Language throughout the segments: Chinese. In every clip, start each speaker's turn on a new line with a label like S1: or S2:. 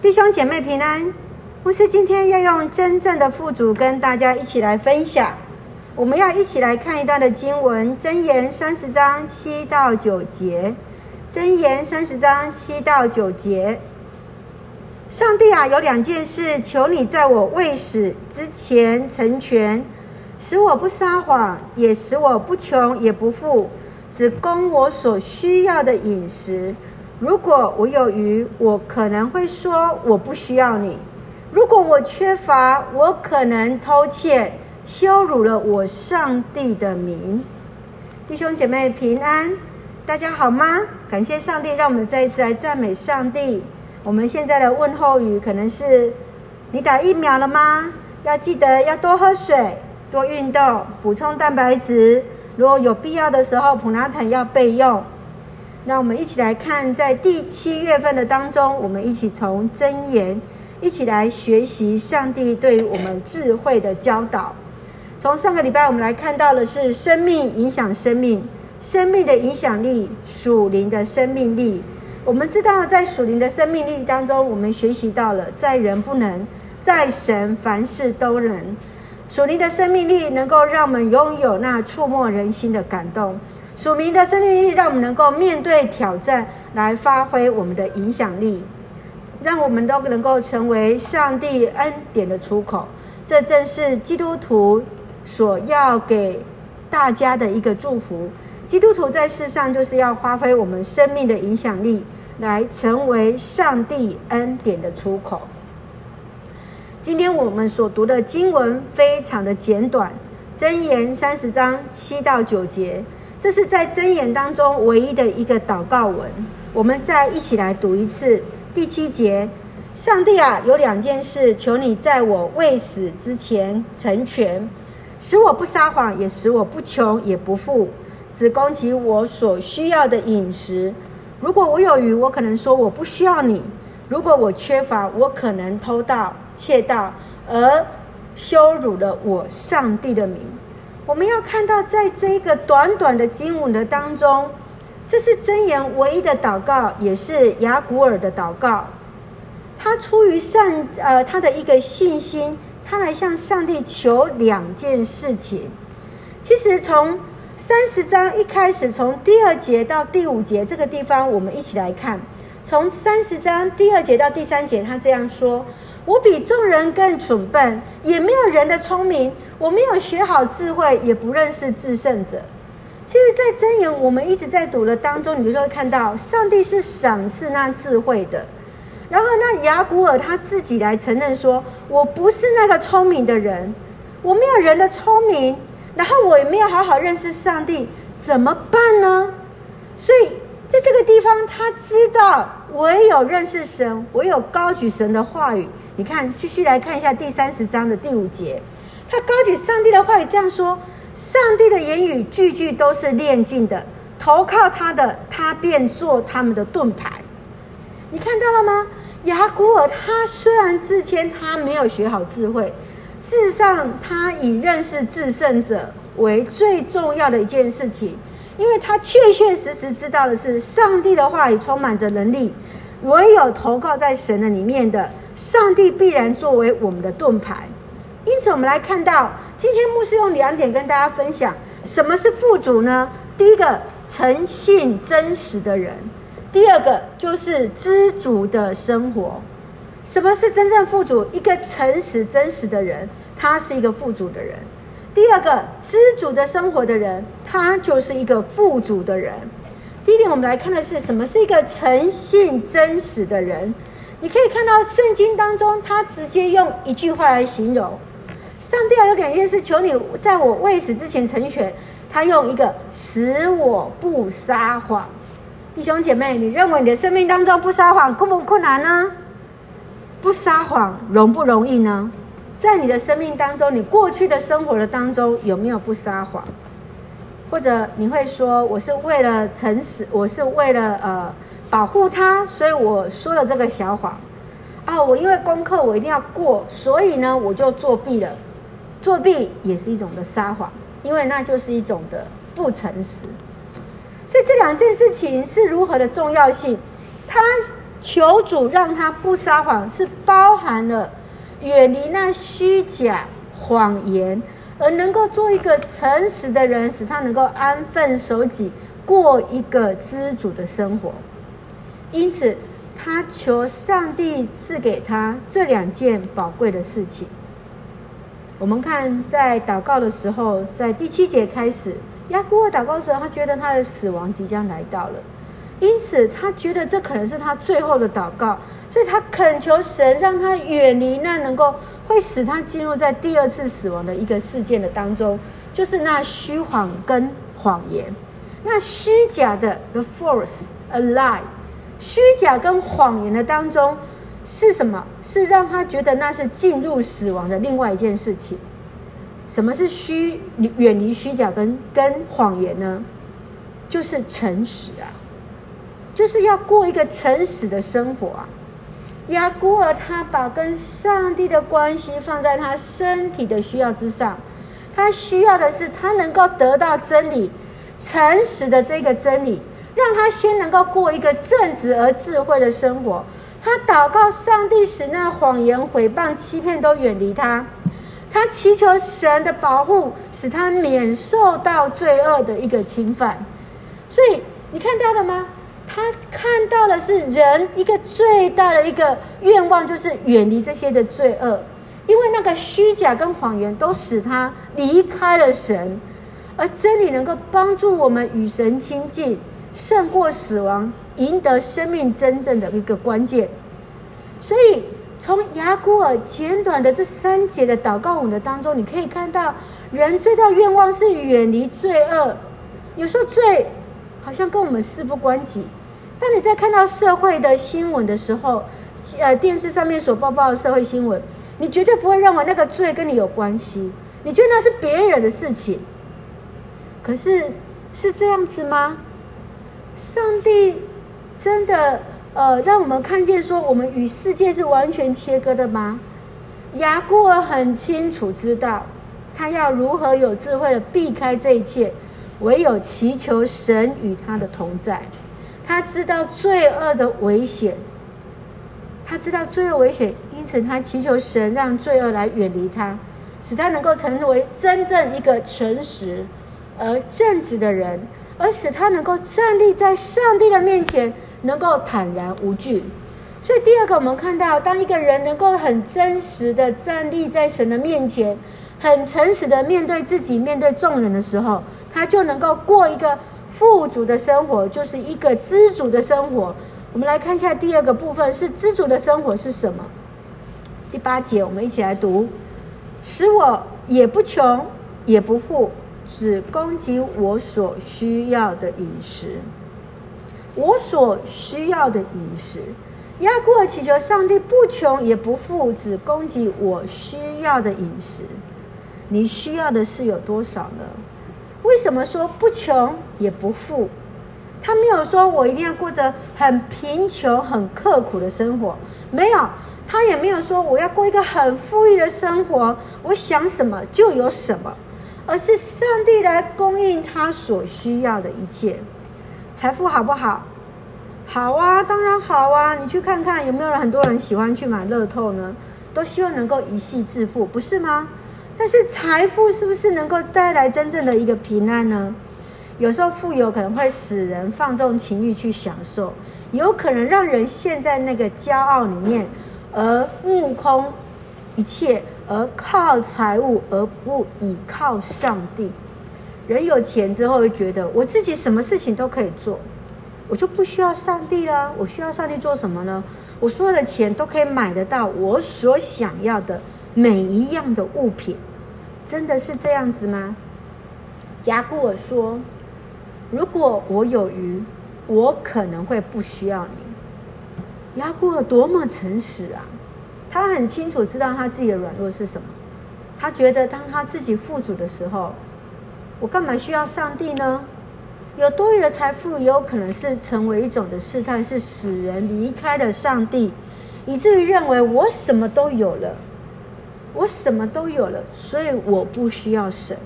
S1: 弟兄姐妹平安，牧师今天要用真正的富足跟大家一起来分享。我们要一起来看一段的经文，箴言三十章七到九节。箴言三十章七到九节，上帝啊，有两件事，求你在我未死之前成全，使我不撒谎，也使我不穷也不富，只供我所需要的饮食。如果我有余，我可能会说我不需要你；如果我缺乏，我可能偷窃，羞辱了我上帝的名。弟兄姐妹平安，大家好吗？感谢上帝，让我们再一次来赞美上帝。我们现在的问候语可能是：你打疫苗了吗？要记得要多喝水、多运动、补充蛋白质。如果有必要的时候，普拿疼要备用。那我们一起来看，在第七月份的当中，我们一起从箴言一起来学习上帝对于我们智慧的教导。从上个礼拜我们来看到的是生命影响生命，生命的影响力，属灵的生命力。我们知道，在属灵的生命力当中，我们学习到了在人不能，在神凡事都能。属灵的生命力能够让我们拥有那触摸人心的感动。署名的生命力，让我们能够面对挑战，来发挥我们的影响力，让我们都能够成为上帝恩典的出口。这正是基督徒所要给大家的一个祝福。基督徒在世上就是要发挥我们生命的影响力，来成为上帝恩典的出口。今天我们所读的经文非常的简短，箴言三十章七到九节。这是在箴言当中唯一的一个祷告文，我们再一起来读一次第七节：上帝啊，有两件事，求你在我未死之前成全，使我不撒谎，也使我不穷也不富，只供给我所需要的饮食。如果我有余，我可能说我不需要你；如果我缺乏，我可能偷盗窃盗，而羞辱了我上帝的名。我们要看到，在这一个短短的经文的当中，这是箴言唯一的祷告，也是雅古尔的祷告。他出于善呃他的一个信心，他来向上帝求两件事情。其实从三十章一开始，从第二节到第五节这个地方，我们一起来看。从三十章第二节到第三节，他这样说：“我比众人更蠢笨，也没有人的聪明。”我没有学好智慧，也不认识制胜者。其实，在箴言我们一直在读的当中，你就会看到上帝是赏赐那智慧的。然后，那雅古尔他自己来承认说：“我不是那个聪明的人，我没有人的聪明，然后我也没有好好认识上帝，怎么办呢？”所以，在这个地方，他知道唯有认识神，唯有高举神的话语。你看，继续来看一下第三十章的第五节。他高举上帝的话语这样说：“上帝的言语句句都是炼净的，投靠他的，他便做他们的盾牌。”你看到了吗？雅古尔他虽然自谦，他没有学好智慧，事实上他以认识至圣者为最重要的一件事情，因为他确确实实知道的是，上帝的话语充满着能力，唯有投靠在神的里面的，上帝必然作为我们的盾牌。因此，我们来看到，今天牧师用两点跟大家分享，什么是富足呢？第一个，诚信真实的人；第二个，就是知足的生活。什么是真正富足？一个诚实真实的人，他是一个富足的人；第二个，知足的生活的人，他就是一个富足的人。第一点，我们来看的是什么是一个诚信真实的人。你可以看到圣经当中，他直接用一句话来形容。上帝有两件事，求你在我未死之前成全。他用一个使我不撒谎。弟兄姐妹，你认为你的生命当中不撒谎困不困难呢？不撒谎容不容易呢？在你的生命当中，你过去的生活的当中有没有不撒谎？或者你会说，我是为了诚实，我是为了呃保护他，所以我说了这个小谎。啊，我因为功课我一定要过，所以呢我就作弊了。作弊也是一种的撒谎，因为那就是一种的不诚实。所以这两件事情是如何的重要性？他求主让他不撒谎，是包含了远离那虚假谎言，而能够做一个诚实的人，使他能够安分守己，过一个知足的生活。因此，他求上帝赐给他这两件宝贵的事情。我们看，在祷告的时候，在第七节开始，亚古尔祷告的时候，他觉得他的死亡即将来到了。因此，他觉得这可能是他最后的祷告，所以他恳求神让他远离那能够会使他进入在第二次死亡的一个事件的当中，就是那虚谎跟谎言，那虚假的 the false a lie，虚假跟谎言的当中是什么？是让他觉得那是进入死亡的另外一件事情。什么是虚远离虚假跟跟谎言呢？就是诚实啊。就是要过一个诚实的生活啊！亚古珥他把跟上帝的关系放在他身体的需要之上，他需要的是他能够得到真理，诚实的这个真理，让他先能够过一个正直而智慧的生活。他祷告上帝使那谎言、毁谤、欺骗都远离他，他祈求神的保护，使他免受到罪恶的一个侵犯。所以你看到了吗？他看到的是人一个最大的一个愿望，就是远离这些的罪恶，因为那个虚假跟谎言都使他离开了神，而真理能够帮助我们与神亲近，胜过死亡，赢得生命真正的一个关键。所以，从雅古尔简短的这三节的祷告文的当中，你可以看到，人最大愿望是远离罪恶。有时候罪好像跟我们事不关己。当你在看到社会的新闻的时候，呃，电视上面所播报的社会新闻，你绝对不会认为那个罪跟你有关系，你觉得那是别人的事情。可是是这样子吗？上帝真的呃让我们看见说，我们与世界是完全切割的吗？雅古珥很清楚知道，他要如何有智慧的避开这一切，唯有祈求神与他的同在。他知道罪恶的危险，他知道罪恶危险，因此他祈求神让罪恶来远离他，使他能够成为真正一个诚实而正直的人，而使他能够站立在上帝的面前，能够坦然无惧。所以，第二个，我们看到，当一个人能够很真实的站立在神的面前，很诚实的面对自己、面对众人的时候，他就能够过一个。富足的生活就是一个知足的生活。我们来看一下第二个部分，是知足的生活是什么？第八节，我们一起来读：使我也不穷也不富，只供给我所需要的饮食。我所需要的饮食。亚古珥祈求上帝不穷也不富，只供给我需要的饮食。你需要的是有多少呢？为什么说不穷也不富？他没有说我一定要过着很贫穷、很刻苦的生活，没有，他也没有说我要过一个很富裕的生活，我想什么就有什么，而是上帝来供应他所需要的一切。财富好不好？好啊，当然好啊！你去看看有没有人，很多人喜欢去买乐透呢？都希望能够一夕致富，不是吗？但是财富是不是能够带来真正的一个平安呢？有时候富有可能会使人放纵情欲去享受，有可能让人陷在那个骄傲里面，而目空一切，而靠财物而不倚靠上帝。人有钱之后会觉得我自己什么事情都可以做，我就不需要上帝了。我需要上帝做什么呢？我所有的钱都可以买得到我所想要的每一样的物品。真的是这样子吗？雅古尔说：“如果我有鱼，我可能会不需要你。”雅古尔多么诚实啊！他很清楚知道他自己的软弱是什么。他觉得当他自己富足的时候，我干嘛需要上帝呢？有多余的财富，也有可能是成为一种的试探，是使人离开了上帝，以至于认为我什么都有了。我什么都有了，所以我不需要神。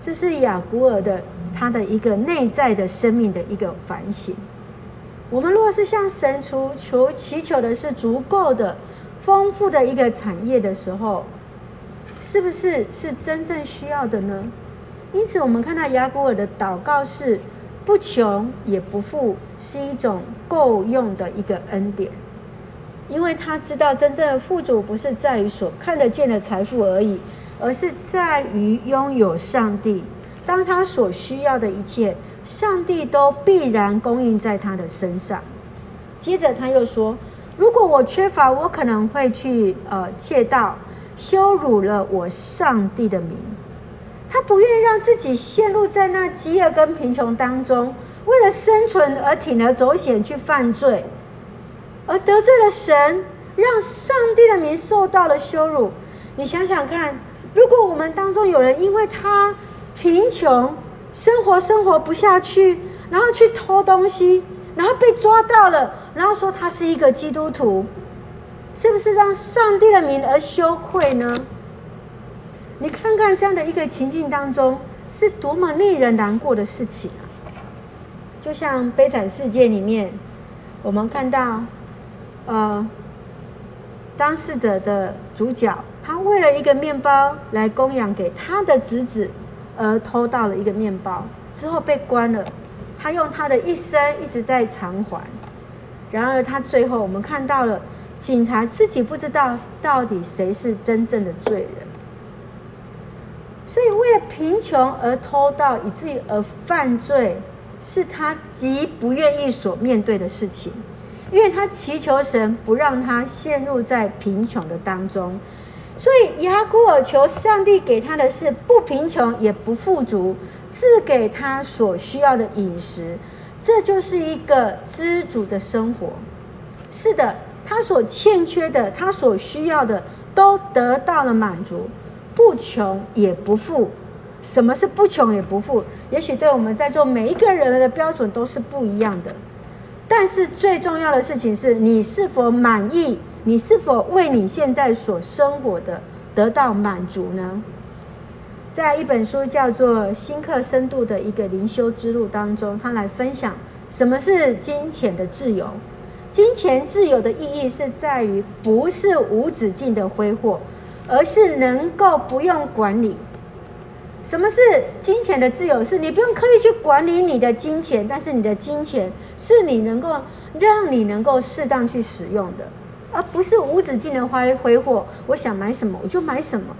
S1: 这是雅古尔的他的一个内在的生命的一个反省。我们若是向神求求祈求的是足够的、丰富的一个产业的时候，是不是是真正需要的呢？因此，我们看到雅古尔的祷告是不穷也不富，是一种够用的一个恩典，因为他知道真正的富足不是在于所看得见的财富而已，而是在于拥有上帝。当他所需要的一切，上帝都必然供应在他的身上。接着他又说：“如果我缺乏，我可能会去呃窃盗，羞辱了我上帝的名。”他不愿意让自己陷入在那饥饿跟贫穷当中，为了生存而铤而走险去犯罪，而得罪了神，让上帝的名受到了羞辱。你想想看，如果我们当中有人因为他贫穷，生活生活不下去，然后去偷东西，然后被抓到了，然后说他是一个基督徒，是不是让上帝的名而羞愧呢？你看看这样的一个情境当中，是多么令人难过的事情啊！就像悲惨世界里面，我们看到，呃，当事者的主角，他为了一个面包来供养给他的侄子。而偷到了一个面包之后被关了，他用他的一生一直在偿还。然而他最后，我们看到了警察自己不知道到底谁是真正的罪人。所以为了贫穷而偷盗，以至于而犯罪，是他极不愿意所面对的事情，因为他祈求神不让他陷入在贫穷的当中。所以雅古尔求上帝给他的是不贫穷也不富足，赐给他所需要的饮食，这就是一个知足的生活。是的，他所欠缺的，他所需要的都得到了满足，不穷也不富。什么是不穷也不富？也许对我们在座每一个人的标准都是不一样的，但是最重要的事情是你是否满意。你是否为你现在所生活的得到满足呢？在一本书叫做《新客深度的一个灵修之路》当中，他来分享什么是金钱的自由。金钱自由的意义是在于不是无止境的挥霍，而是能够不用管理。什么是金钱的自由？是你不用刻意去管理你的金钱，但是你的金钱是你能够让你能够适当去使用的。而不是无止境的挥挥霍，我想买什么我就买什么。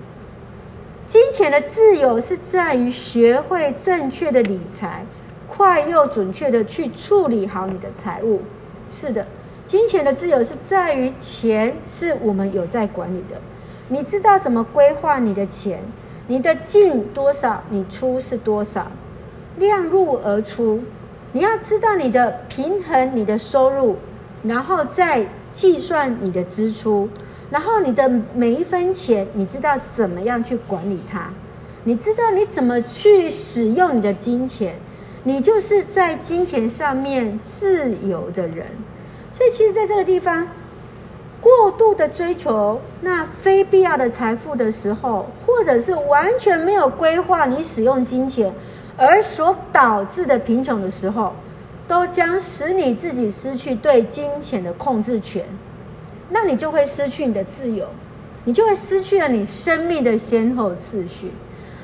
S1: 金钱的自由是在于学会正确的理财，快又准确的去处理好你的财务。是的，金钱的自由是在于钱是我们有在管理的，你知道怎么规划你的钱，你的进多少，你出是多少，量入而出。你要知道你的平衡，你的收入，然后再。计算你的支出，然后你的每一分钱，你知道怎么样去管理它？你知道你怎么去使用你的金钱？你就是在金钱上面自由的人。所以，其实在这个地方，过度的追求那非必要的财富的时候，或者是完全没有规划你使用金钱而所导致的贫穷的时候。都将使你自己失去对金钱的控制权，那你就会失去你的自由，你就会失去了你生命的先后次序。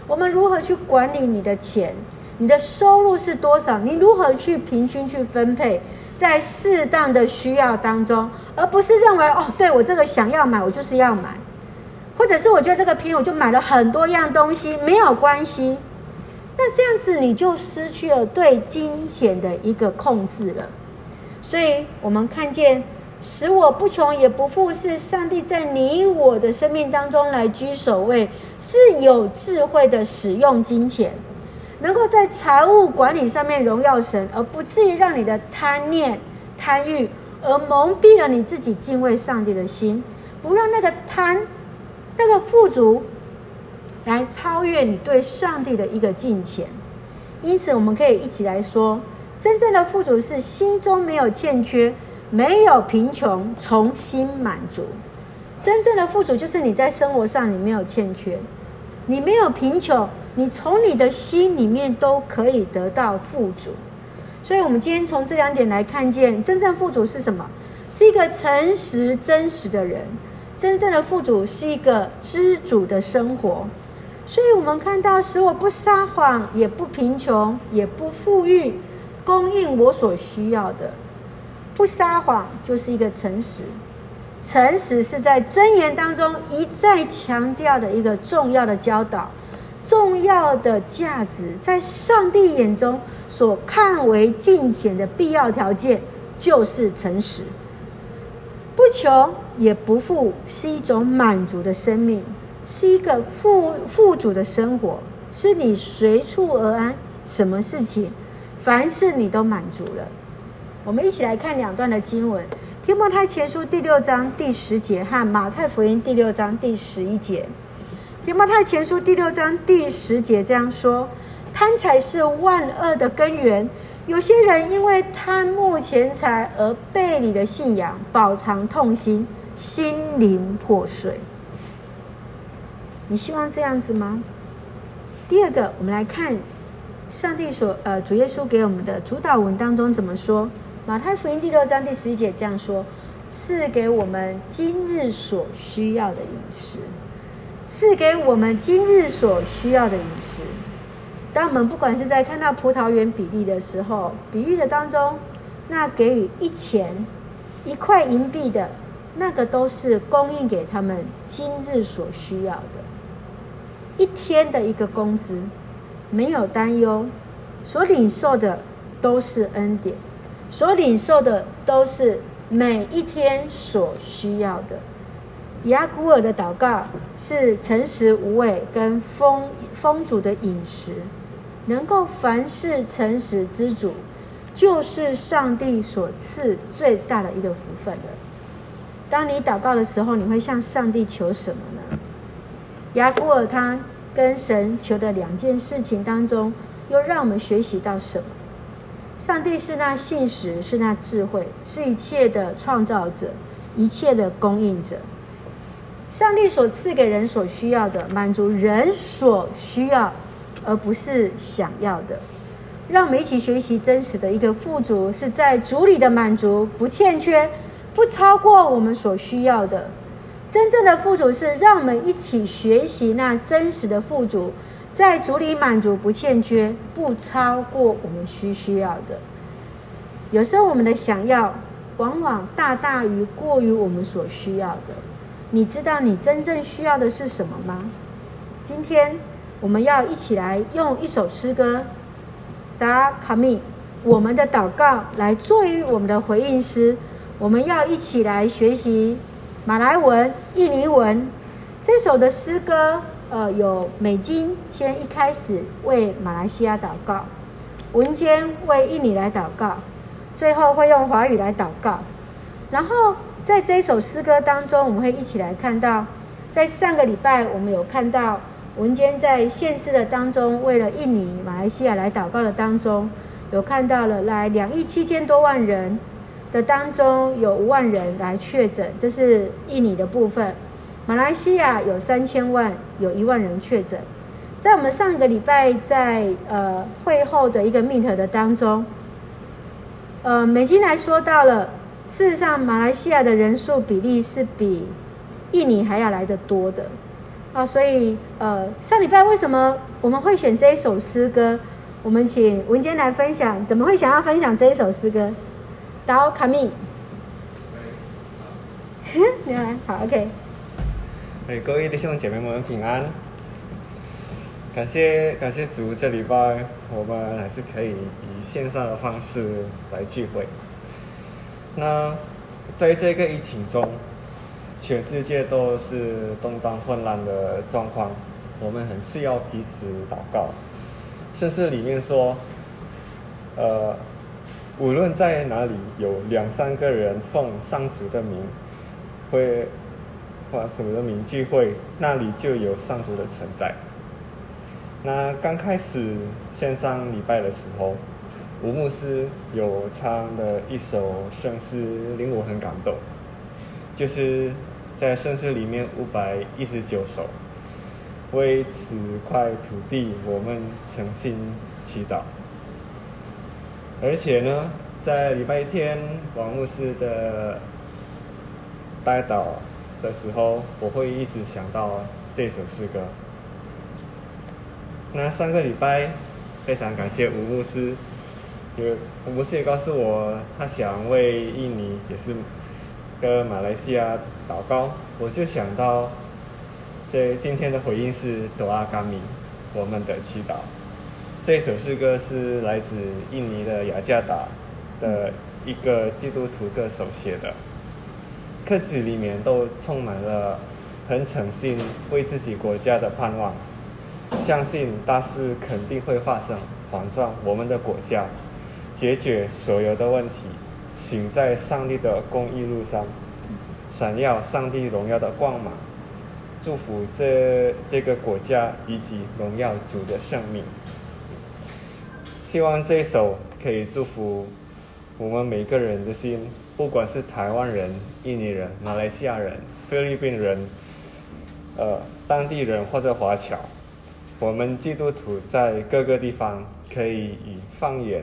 S1: 我们如何去管理你的钱？你的收入是多少？你如何去平均去分配，在适当的需要当中，而不是认为哦，对，我这个想要买，我就是要买，或者是我觉得这个便宜，我就买了很多样东西，没有关系。那这样子你就失去了对金钱的一个控制了，所以我们看见使我不穷也不富，是上帝在你我的生命当中来居首位，是有智慧的使用金钱，能够在财务管理上面荣耀神，而不至于让你的贪念、贪欲而蒙蔽了你自己敬畏上帝的心，不让那个贪、那个富足。来超越你对上帝的一个敬虔，因此我们可以一起来说，真正的富足是心中没有欠缺，没有贫穷，从心满足。真正的富足就是你在生活上你没有欠缺，你没有贫穷，你从你的心里面都可以得到富足。所以，我们今天从这两点来看见，真正富足是什么？是一个诚实真实的人。真正的富足是一个知足的生活。所以我们看到，使我不撒谎，也不贫穷，也不富裕，供应我所需要的。不撒谎就是一个诚实。诚实是在箴言当中一再强调的一个重要的教导，重要的价值，在上帝眼中所看为敬虔的必要条件，就是诚实。不穷也不富，是一种满足的生命，是一个富富足的生活，是你随处而安，什么事情，凡事你都满足了。我们一起来看两段的经文。提摩太前书第六章第十节和马太福音第六章第十一节。提摩太前书第六章第十节这样说：贪财是万恶的根源。有些人因为贪慕钱财而背离了信仰，饱尝痛心，心灵破碎。你希望这样子吗？第二个，我们来看上帝所呃主耶稣给我们的主导文当中怎么说。马太福音第六章第十一节这样说：“赐给我们今日所需要的饮食，赐给我们今日所需要的饮食。”当我们不管是在看到葡萄园比例的时候，比喻的当中，那给予一钱、一块银币的，那个都是供应给他们今日所需要的，一天的一个工资，没有担忧，所领受的都是恩典。所领受的都是每一天所需要的。雅古尔的祷告是诚实无伪跟丰丰足的饮食，能够凡事诚实之主，就是上帝所赐最大的一个福分了。当你祷告的时候，你会向上帝求什么呢？雅古尔他跟神求的两件事情当中，又让我们学习到什么？上帝是那信实，是那智慧，是一切的创造者，一切的供应者。上帝所赐给人所需要的，满足人所需要，而不是想要的。让我们一起学习真实的一个富足，是在主里的满足，不欠缺，不超过我们所需要的。真正的富足是让我们一起学习那真实的富足。在主里满足不欠缺，不超过我们需需要的。有时候我们的想要，往往大大于过于我们所需要的。你知道你真正需要的是什么吗？今天我们要一起来用一首诗歌，达卡米，我们的祷告来作为我们的回应诗。我们要一起来学习马来文、印尼文这首的诗歌。呃，有美金先一开始为马来西亚祷告，文坚为印尼来祷告，最后会用华语来祷告。然后在这一首诗歌当中，我们会一起来看到，在上个礼拜我们有看到文坚在献诗的当中，为了印尼、马来西亚来祷告的当中，有看到了来两亿七千多万人的当中，有五万人来确诊，这是印尼的部分。马来西亚有三千万，有一万人确诊。在我们上个礼拜在呃会后的一个 meet 的当中，呃，美金来说到了，事实上马来西亚的人数比例是比印尼还要来得多的啊，所以呃上礼拜为什么我们会选这一首诗歌？我们请文坚来分享，怎么会想要分享这一首诗歌？到卡米，你来，好，OK。
S2: 各位弟兄姐妹们平安，感谢感谢主，这礼拜我们还是可以以线上的方式来聚会。那在这个疫情中，全世界都是动荡混乱的状况，我们很需要彼此祷告。甚至里面说，呃，无论在哪里有两三个人奉上主的名，会。或什么的名聚会，那里就有上主的存在。那刚开始线上礼拜的时候，吴牧师有唱的一首圣诗，令我很感动，就是在圣诗里面五百一十九首，为此块土地我们诚心祈祷。而且呢，在礼拜天王牧师的带导的时候，我会一直想到这首诗歌。那上个礼拜，非常感谢吴牧师，因为吴牧师也告诉我，他想为印尼也是跟马来西亚祷告，我就想到，这今天的回应是“朵阿甘米”，我们的祈祷。这首诗歌是来自印尼的雅加达的一个基督徒歌手写的，歌词里面都充满了很诚信为自己国家的盼望，相信大事肯定会发生，反转我们的国家，解决所有的问题，行在上帝的公义路上，闪耀上帝荣耀的光芒，祝福这这个国家以及荣耀主的生命。希望这首可以祝福我们每个人的心，不管是台湾人、印尼人、马来西亚人、菲律宾人、呃当地人或者华侨，我们基督徒在各个地方可以以方言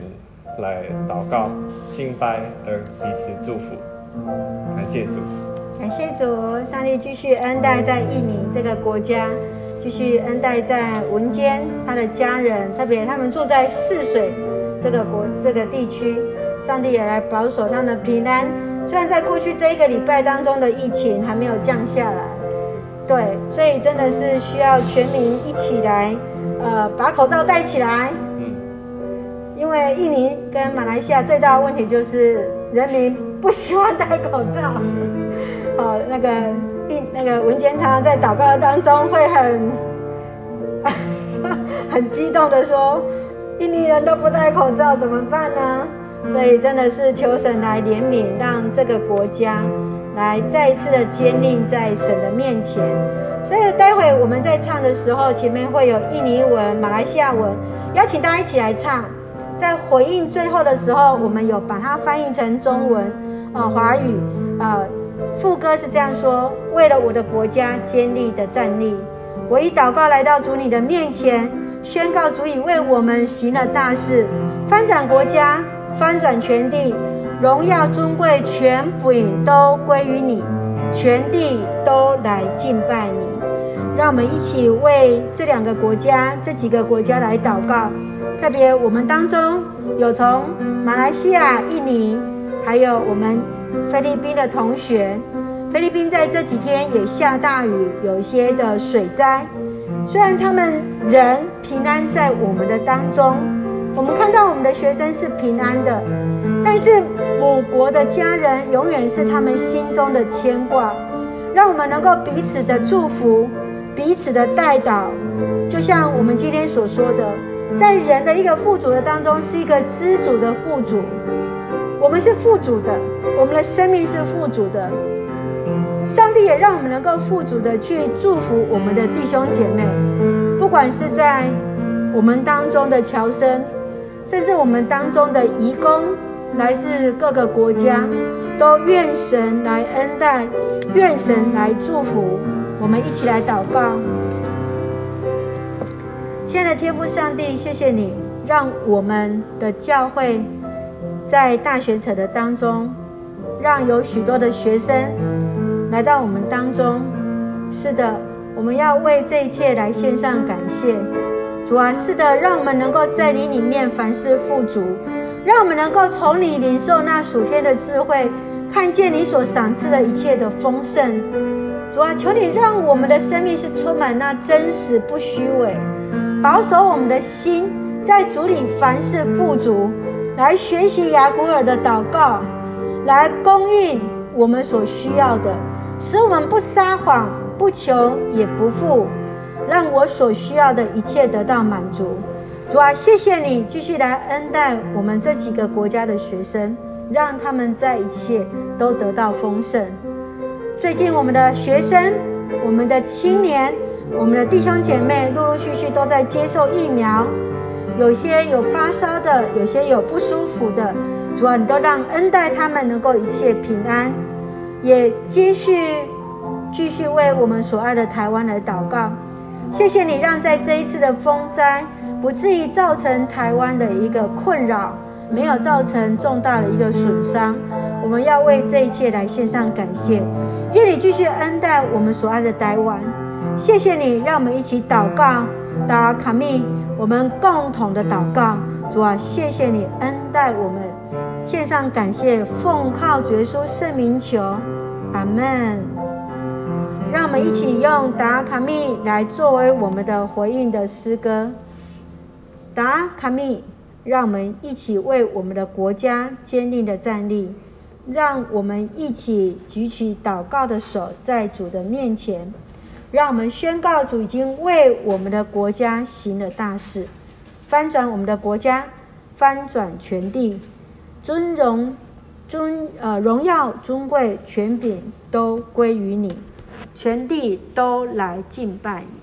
S2: 来祷告、敬拜而彼此祝福。感谢主，
S1: 感谢主，上帝继续恩待在印尼这个国家。继续恩待在文坚他的家人，特别他们住在泗水这个国这个地区，上帝也来保守他们的平安。虽然在过去这一个礼拜当中的疫情还没有降下来，对，所以真的是需要全民一起来，呃，把口罩戴起来。嗯。因为印尼跟马来西亚最大的问题就是人民不喜欢戴口罩。好，那个印。那个文坚常常在祷告当中会很 很激动的说：“印尼人都不戴口罩，怎么办呢？”所以真的是求神来怜悯，让这个国家来再一次的坚定在神的面前。所以待会我们在唱的时候，前面会有印尼文、马来西亚文，邀请大家一起来唱。在回应最后的时候，我们有把它翻译成中文，呃，华语，呃。副歌是这样说：为了我的国家坚立的站立，我以祷告来到主你的面前，宣告主已为我们行了大事，翻转国家，翻转全地，荣耀尊贵权柄都归于你，全地都来敬拜你。让我们一起为这两个国家、这几个国家来祷告。特别我们当中有从马来西亚、印尼，还有我们。菲律宾的同学，菲律宾在这几天也下大雨，有一些的水灾。虽然他们人平安在我们的当中，我们看到我们的学生是平安的，但是母国的家人永远是他们心中的牵挂。让我们能够彼此的祝福，彼此的代祷，就像我们今天所说的，在人的一个富足的当中，是一个知足的富足。我们是富足的，我们的生命是富足的。上帝也让我们能够富足的去祝福我们的弟兄姐妹，不管是在我们当中的侨生，甚至我们当中的移工，来自各个国家，都愿神来恩待，愿神来祝福。我们一起来祷告。亲爱的天父上帝，谢谢你让我们的教会。在大学者的当中，让有许多的学生来到我们当中。是的，我们要为这一切来献上感谢。主啊，是的，让我们能够在你里面凡事富足，让我们能够从你领受那属天的智慧，看见你所赏赐的一切的丰盛。主啊，求你让我们的生命是充满那真实不虚伪，保守我们的心在主里凡事富足。来学习雅古尔的祷告，来供应我们所需要的，使我们不撒谎、不求也不富，让我所需要的一切得到满足。主啊，谢谢你继续来恩待我们这几个国家的学生，让他们在一切都得到丰盛。最近我们的学生、我们的青年、我们的弟兄姐妹陆陆续续都在接受疫苗。有些有发烧的，有些有不舒服的，主啊，你都让恩待他们能够一切平安，也继续继续为我们所爱的台湾来祷告。谢谢你让在这一次的风灾不至于造成台湾的一个困扰，没有造成重大的一个损伤。我们要为这一切来献上感谢。愿你继续恩待我们所爱的台湾。谢谢你，让我们一起祷告。达卡密，我们共同的祷告。主啊，谢谢你恩待我们，献上感谢，奉靠主耶稣圣名求，阿门。让我们一起用达卡密来作为我们的回应的诗歌。达卡密，让我们一起为我们的国家坚定的站立。让我们一起举起祷告的手，在主的面前，让我们宣告主已经为我们的国家行了大事。翻转我们的国家，翻转全地，尊荣、尊呃荣耀、尊贵、权柄都归于你，全地都来敬拜你。